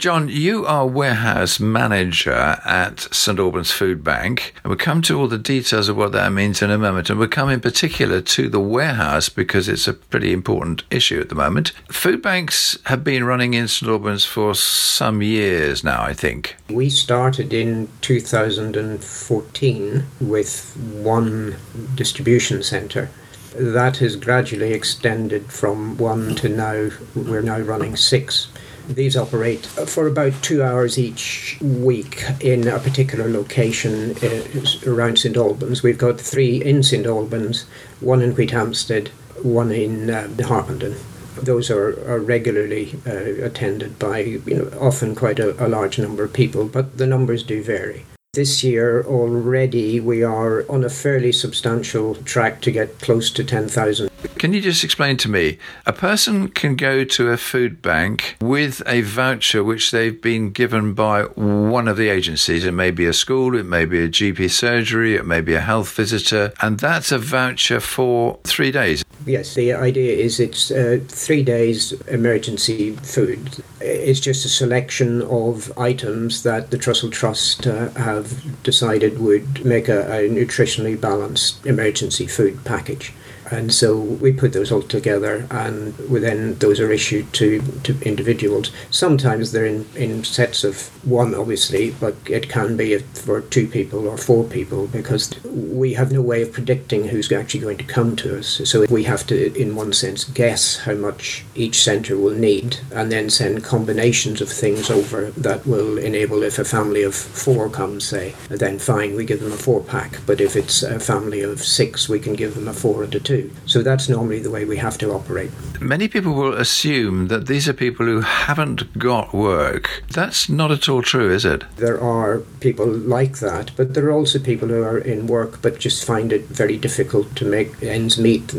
John, you are warehouse manager at St Albans Food Bank, and we'll come to all the details of what that means in a moment. And we'll come in particular to the warehouse because it's a pretty important issue at the moment. Food banks have been running in St Albans for some years now, I think. We started in 2014 with one distribution centre that has gradually extended from one to now, we're now running six. These operate for about two hours each week in a particular location uh, around St Albans. We've got three in St Albans, one in Wheathampstead, one in uh, Harpenden. Those are, are regularly uh, attended by you know, often quite a, a large number of people, but the numbers do vary. This year already we are on a fairly substantial track to get close to 10,000. Can you just explain to me? A person can go to a food bank with a voucher which they've been given by one of the agencies. It may be a school, it may be a GP surgery, it may be a health visitor, and that's a voucher for three days. Yes, the idea is it's uh, three days emergency food. It's just a selection of items that the Trussell Trust uh, have decided would make a, a nutritionally balanced emergency food package and so we put those all together and then those are issued to, to individuals. Sometimes they're in, in sets of one obviously but it can be for two people or four people because we have no way of predicting who's actually going to come to us. So we have to in one sense guess how much each centre will need and then send combinations of things over that will enable if a family of four comes say then fine we give them a four pack. But if it's a family of six we can give them a four and a two so that's normally the way we have to operate. Many people will assume that these are people who haven't got work. That's not at all true, is it? There are people like that, but there are also people who are in work but just find it very difficult to make ends meet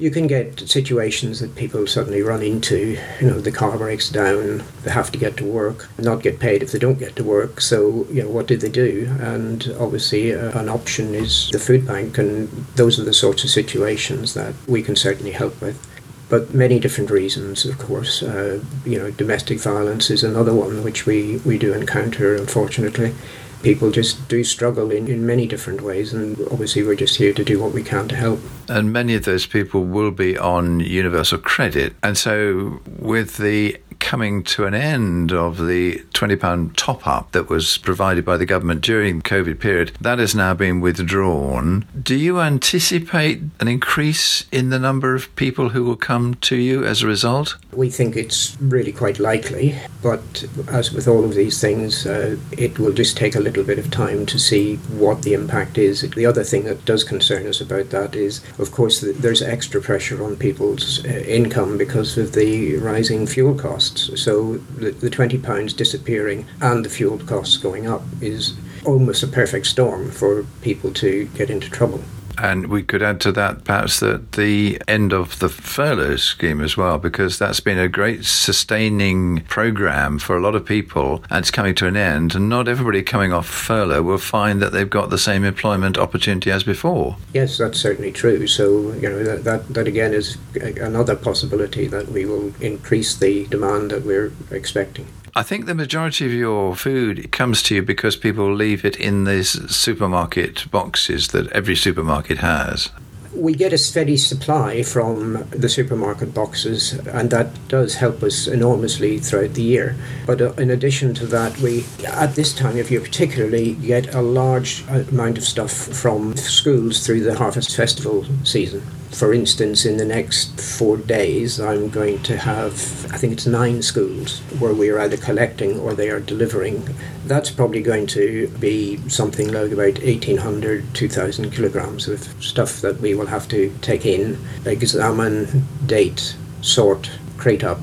you can get situations that people suddenly run into. You know, the car breaks down, they have to get to work, not get paid if they don't get to work. So, you know, what do they do? And obviously, uh, an option is the food bank, and those are the sorts of situations that we can certainly help with but many different reasons, of course. Uh, you know, domestic violence is another one which we, we do encounter, unfortunately people just do struggle in, in many different ways, and obviously we're just here to do what we can to help. And many of those people will be on universal credit. And so, with the coming to an end of the £20 top up that was provided by the government during the COVID period, that has now been withdrawn. Do you anticipate an increase in the number of people who will come to you as a result? We think it's really quite likely, but as with all of these things, uh, it will just take a little bit of time to see what the impact is. The other thing that does concern us about that is, of course, there's extra pressure on people's uh, income because of the rising fuel costs costs. So the, the £20 disappearing and the fuel costs going up is almost a perfect storm for people to get into trouble. And we could add to that perhaps that the end of the furlough scheme as well, because that's been a great sustaining program for a lot of people and it's coming to an end. And not everybody coming off furlough will find that they've got the same employment opportunity as before. Yes, that's certainly true. So, you know, that, that, that again is another possibility that we will increase the demand that we're expecting. I think the majority of your food comes to you because people leave it in these supermarket boxes that every supermarket has. We get a steady supply from the supermarket boxes, and that does help us enormously throughout the year. But uh, in addition to that, we, at this time of year particularly, get a large amount of stuff from schools through the Harvest Festival season for instance, in the next four days, I'm going to have, I think it's nine schools where we are either collecting or they are delivering. That's probably going to be something like about 1,800, 2,000 kilograms of stuff that we will have to take in, examine, date, sort, crate up.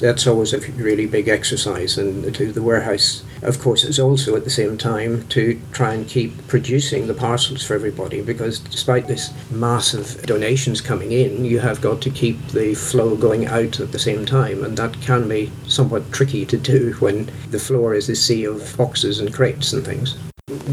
That's always a really big exercise, and to the warehouse of course, is also at the same time to try and keep producing the parcels for everybody because despite this massive donations coming in, you have got to keep the flow going out at the same time, and that can be somewhat tricky to do when the floor is a sea of boxes and crates and things.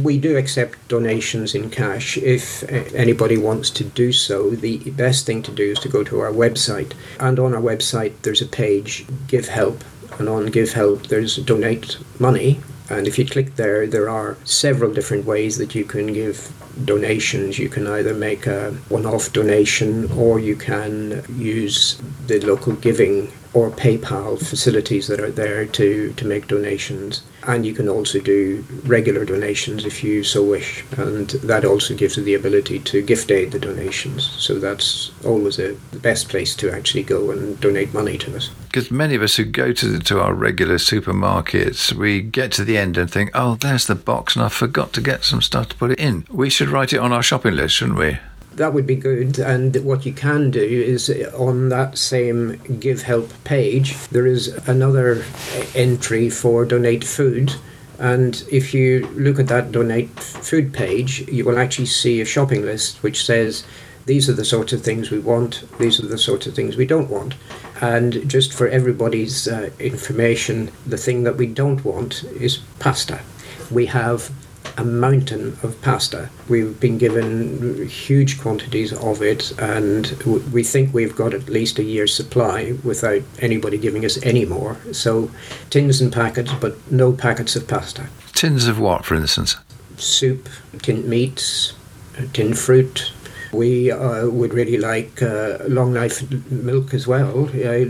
We do accept donations in cash. If anybody wants to do so, the best thing to do is to go to our website. And on our website, there's a page, Give Help, and on Give Help there's donate money. And if you click there, there are several different ways that you can give donations. You can either make a one off donation or you can use the local giving or PayPal facilities that are there to, to make donations. And you can also do regular donations if you so wish. And that also gives you the ability to gift aid the donations. So that's always a, the best place to actually go and donate money to us. Because many of us who go to, the, to our regular supermarkets, we get to the end and think, oh, there's the box and I forgot to get some stuff to put it in. We should write it on our shopping list, shouldn't we? That would be good. And what you can do is on that same Give Help page, there is another entry for donate food. And if you look at that donate food page, you will actually see a shopping list which says these are the sorts of things we want, these are the sorts of things we don't want. And just for everybody's uh, information, the thing that we don't want is pasta. We have a mountain of pasta. We've been given huge quantities of it, and we think we've got at least a year's supply without anybody giving us any more. So, tins and packets, but no packets of pasta. Tins of what, for instance? Soup, tinned meats, tinned fruit, we uh, would really like uh, long life milk as well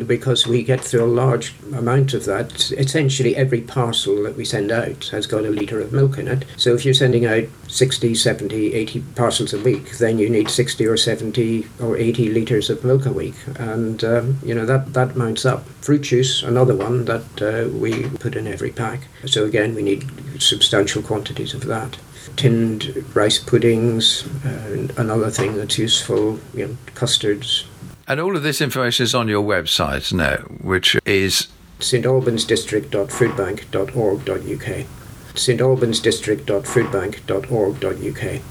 because we get through a large amount of that. Essentially, every parcel that we send out has got a litre of milk in it. So if you're sending out 60, 70, 80 parcels a week, then you need 60 or 70 or 80 litres of milk a week. And, um, you know, that, that mounts up. Fruit juice, another one that uh, we put in every pack. So again, we need substantial quantities of that tinned rice puddings, uh, another thing that's useful, you know, custards. And all of this information is on your website now, which is stalbansdistrict.foodbank.org.uk. stalbansdistrict.foodbank.org.uk.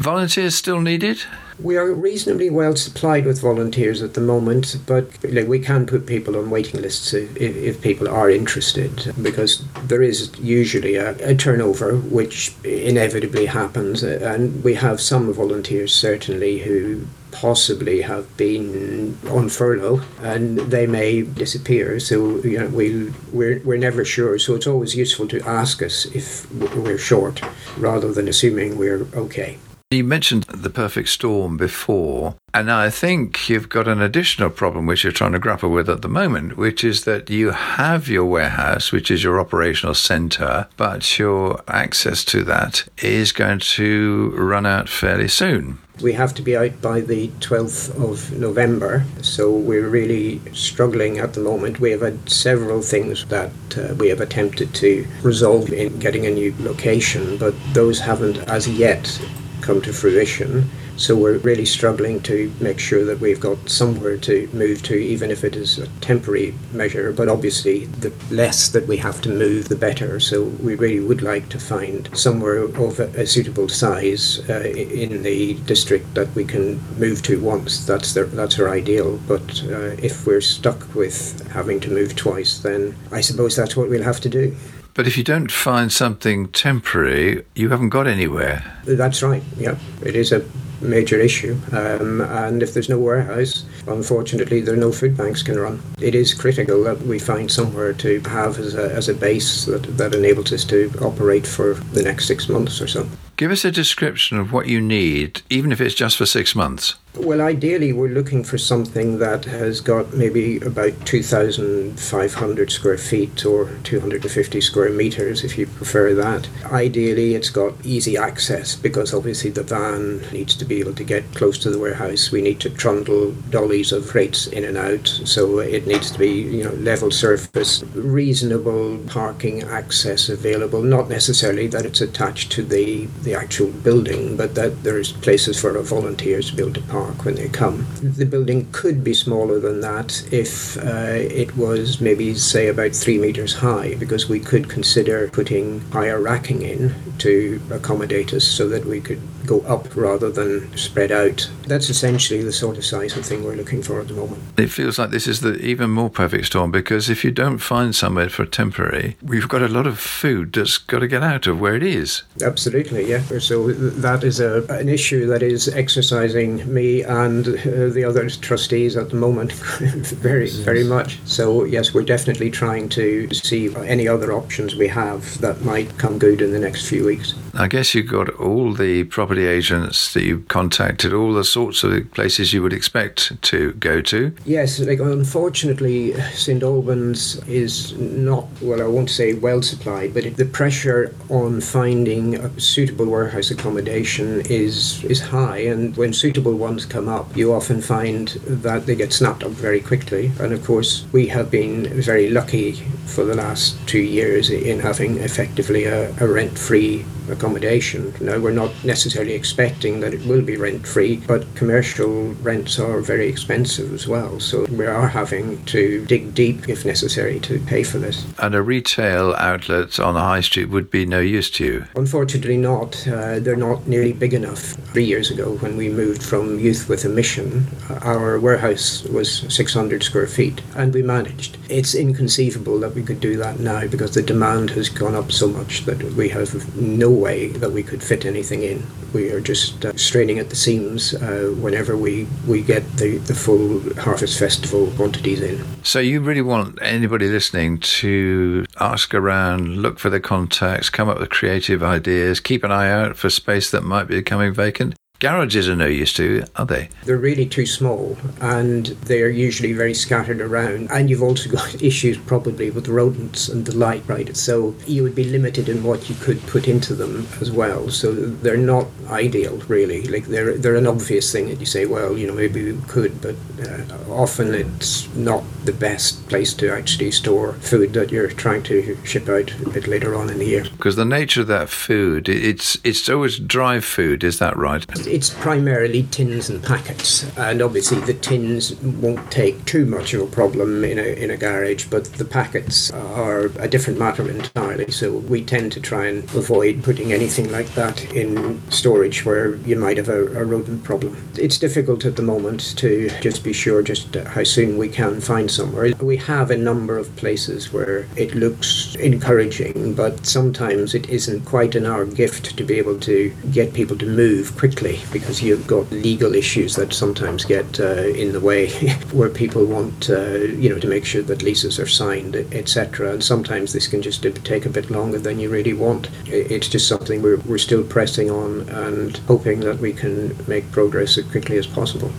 Volunteers still needed? We are reasonably well supplied with volunteers at the moment, but like, we can put people on waiting lists if, if, people are interested, because there is usually a, a, turnover which inevitably happens, and we have some volunteers certainly who possibly have been on furlough and they may disappear. So you know we we're, we're never sure. So it's always useful to ask us if we're short rather than assuming we're okay you mentioned the perfect storm before, and I think you've got an additional problem which you're trying to grapple with at the moment, which is that you have your warehouse, which is your operational center, but your access to that is going to run out fairly soon. We have to be out by the 12th of November, so we're really struggling at the moment. We have had several things that uh, we have attempted to resolve in getting a new location, but those haven't as yet come to fruition. So we're really struggling to make sure that we've got somewhere to move to, even if it is a temporary measure. But obviously, the less that we have to move, the better. So we really would like to find somewhere of a, suitable size uh, in the district that we can move to once. That's that's our ideal. But uh, if we're stuck with having to move twice, then I suppose that's what we'll have to do. But if you don't find something temporary, you haven't got anywhere. That's right. Yeah, it is a major issue. Um, and if there's no warehouse, unfortunately, there are no food banks can run. It is critical that we find somewhere to have as a, as a base that, that enables us to operate for the next six months or so. Give us a description of what you need, even if it's just for six months. Well, ideally, we're looking for something that has got maybe about 2,500 square feet or 250 square meters, if you prefer that. Ideally, it's got easy access because obviously the van needs to be able to get close to the warehouse. We need to trundle dollies of crates in and out, so it needs to be, you know, level surface, reasonable parking access available. Not necessarily that it's attached to the, the actual building, but that there's places for volunteers to be able to park park when they come. The building could be smaller than that if uh, it was maybe, say, about three metres high, because we could consider putting higher racking in to accommodate us so that we could go up rather than spread out. That's essentially the sort of size of thing we're looking for at the moment. It feels like this is the even more perfect storm because if you don't find somewhere for temporary, we've got a lot of food that's got to get out of where it is. Absolutely, yeah. So that is a, an issue that is exercising me and uh, the other trustees at the moment very, very much. So, yes, we're definitely trying to see any other options we have that might come good in the next few weeks. I guess you've got all the property agents that you contacted, all the sorts of places you would expect to go to. Yes, like unfortunately, St Albans is not, well, I won't say well supplied, but the pressure on finding a suitable warehouse accommodation is, is high. And when suitable ones come up, you often find that they get snapped up very quickly. And of course, we have been very lucky for the last two years in having effectively a, a rent free accommodation. Now, we're not necessarily expecting that it will be rent free, but commercial rents are very expensive as well. So we are having to dig deep if necessary to pay for this. And a retail outlet on the high street would be no use to you? Unfortunately, not. Uh, they're not nearly big enough. Three years ago, when we moved from Youth with a Mission, our warehouse was 600 square feet, and we managed. It's inconceivable that we could do that now because the demand has gone up so much that we have no way that we could fit anything in. We are just uh, straining at the seams uh, whenever we, we get the, the full Harvest Festival quantities in. So, you really want anybody listening to ask around, look for the contacts, come up with creative ideas, keep an eye out for space that might be becoming vacant? Garages are no use to, are they? They're really too small and they're usually very scattered around. And you've also got issues probably with rodents and the light, right? So you would be limited in what you could put into them as well. So they're not ideal, really. Like they're, they're an obvious thing that you say, well, you know, maybe we could, but uh, often it's not the best place to actually store food that you're trying to ship out a bit later on in the year. Because the nature of that food, it's, it's always dry food, is that right? It's primarily tins and packets, and obviously the tins won't take too much of a problem in a in a garage, but the packets are a different matter entirely. So we tend to try and avoid putting anything like that in storage where you might have a, a rodent problem. It's difficult at the moment to just be sure just how soon we can find somewhere. We have a number of places where it looks encouraging, but sometimes it isn't quite in our gift to be able to get people to move quickly because you've got legal issues that sometimes get uh, in the way where people want uh, you know to make sure that leases are signed etc and sometimes this can just take a bit longer than you really want. It's just something we're, we're still pressing on and hoping that we can make progress as quickly as possible.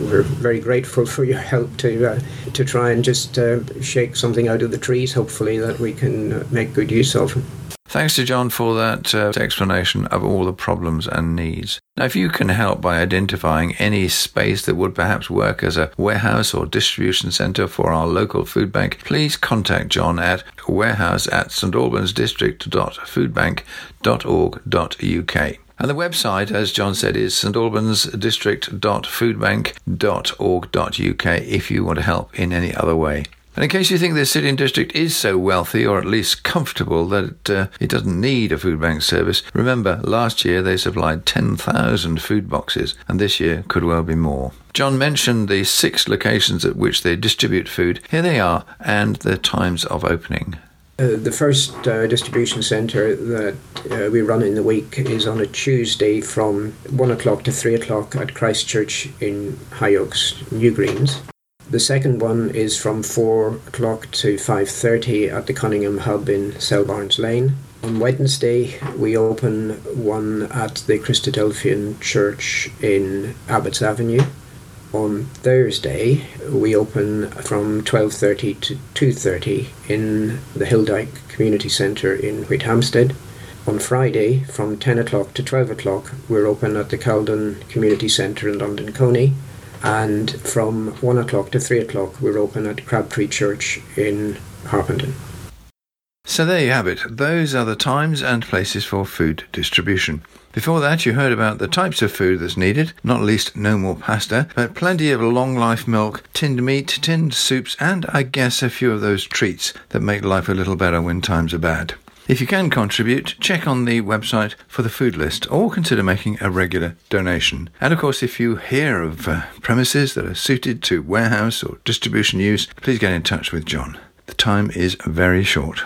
We're very grateful for your help to uh, to try and just uh, shake something out of the trees hopefully that we can uh, make good use of Thanks to John for that uh, explanation of all the problems and needs. Now, if you can help by identifying any space that would perhaps work as a warehouse or distribution centre for our local food bank, please contact John at warehouse at stalbansdistrict.foodbank.org.uk. And the website, as John said, is stalbansdistrict.foodbank.org.uk if you want to help in any other way. And in case you think the City and District is so wealthy or at least comfortable that uh, it doesn't need a food bank service, remember last year they supplied 10,000 food boxes, and this year could well be more. John mentioned the six locations at which they distribute food. Here they are and the times of opening. Uh, the first uh, distribution centre that uh, we run in the week is on a Tuesday from 1 o'clock to 3 o'clock at Christchurch in High Oaks, New Greens. The second one is from 4 o'clock to 5.30 at the Cunningham Hub in Cell Barnes Lane. On Wednesday, we open one at the Christadelphian Church in Abbots Avenue. On Thursday, we open from 12.30 to 2.30 in the Hilldyke Community Centre in Wheathampstead. On Friday, from 10 o'clock to 12 o'clock, we're open at the Caledon Community Centre in London Colney and from one o'clock to three o'clock we're open at Crabtree Church in Harpenden. So there you have it. Those are the times and places for food distribution. Before that, you heard about the types of food that's needed, not least no more pasta, but plenty of long life milk, tinned meat, tinned soups, and I guess a few of those treats that make life a little better when times are bad. If you can contribute, check on the website for the food list or consider making a regular donation. And of course, if you hear of uh, premises that are suited to warehouse or distribution use, please get in touch with John. The time is very short.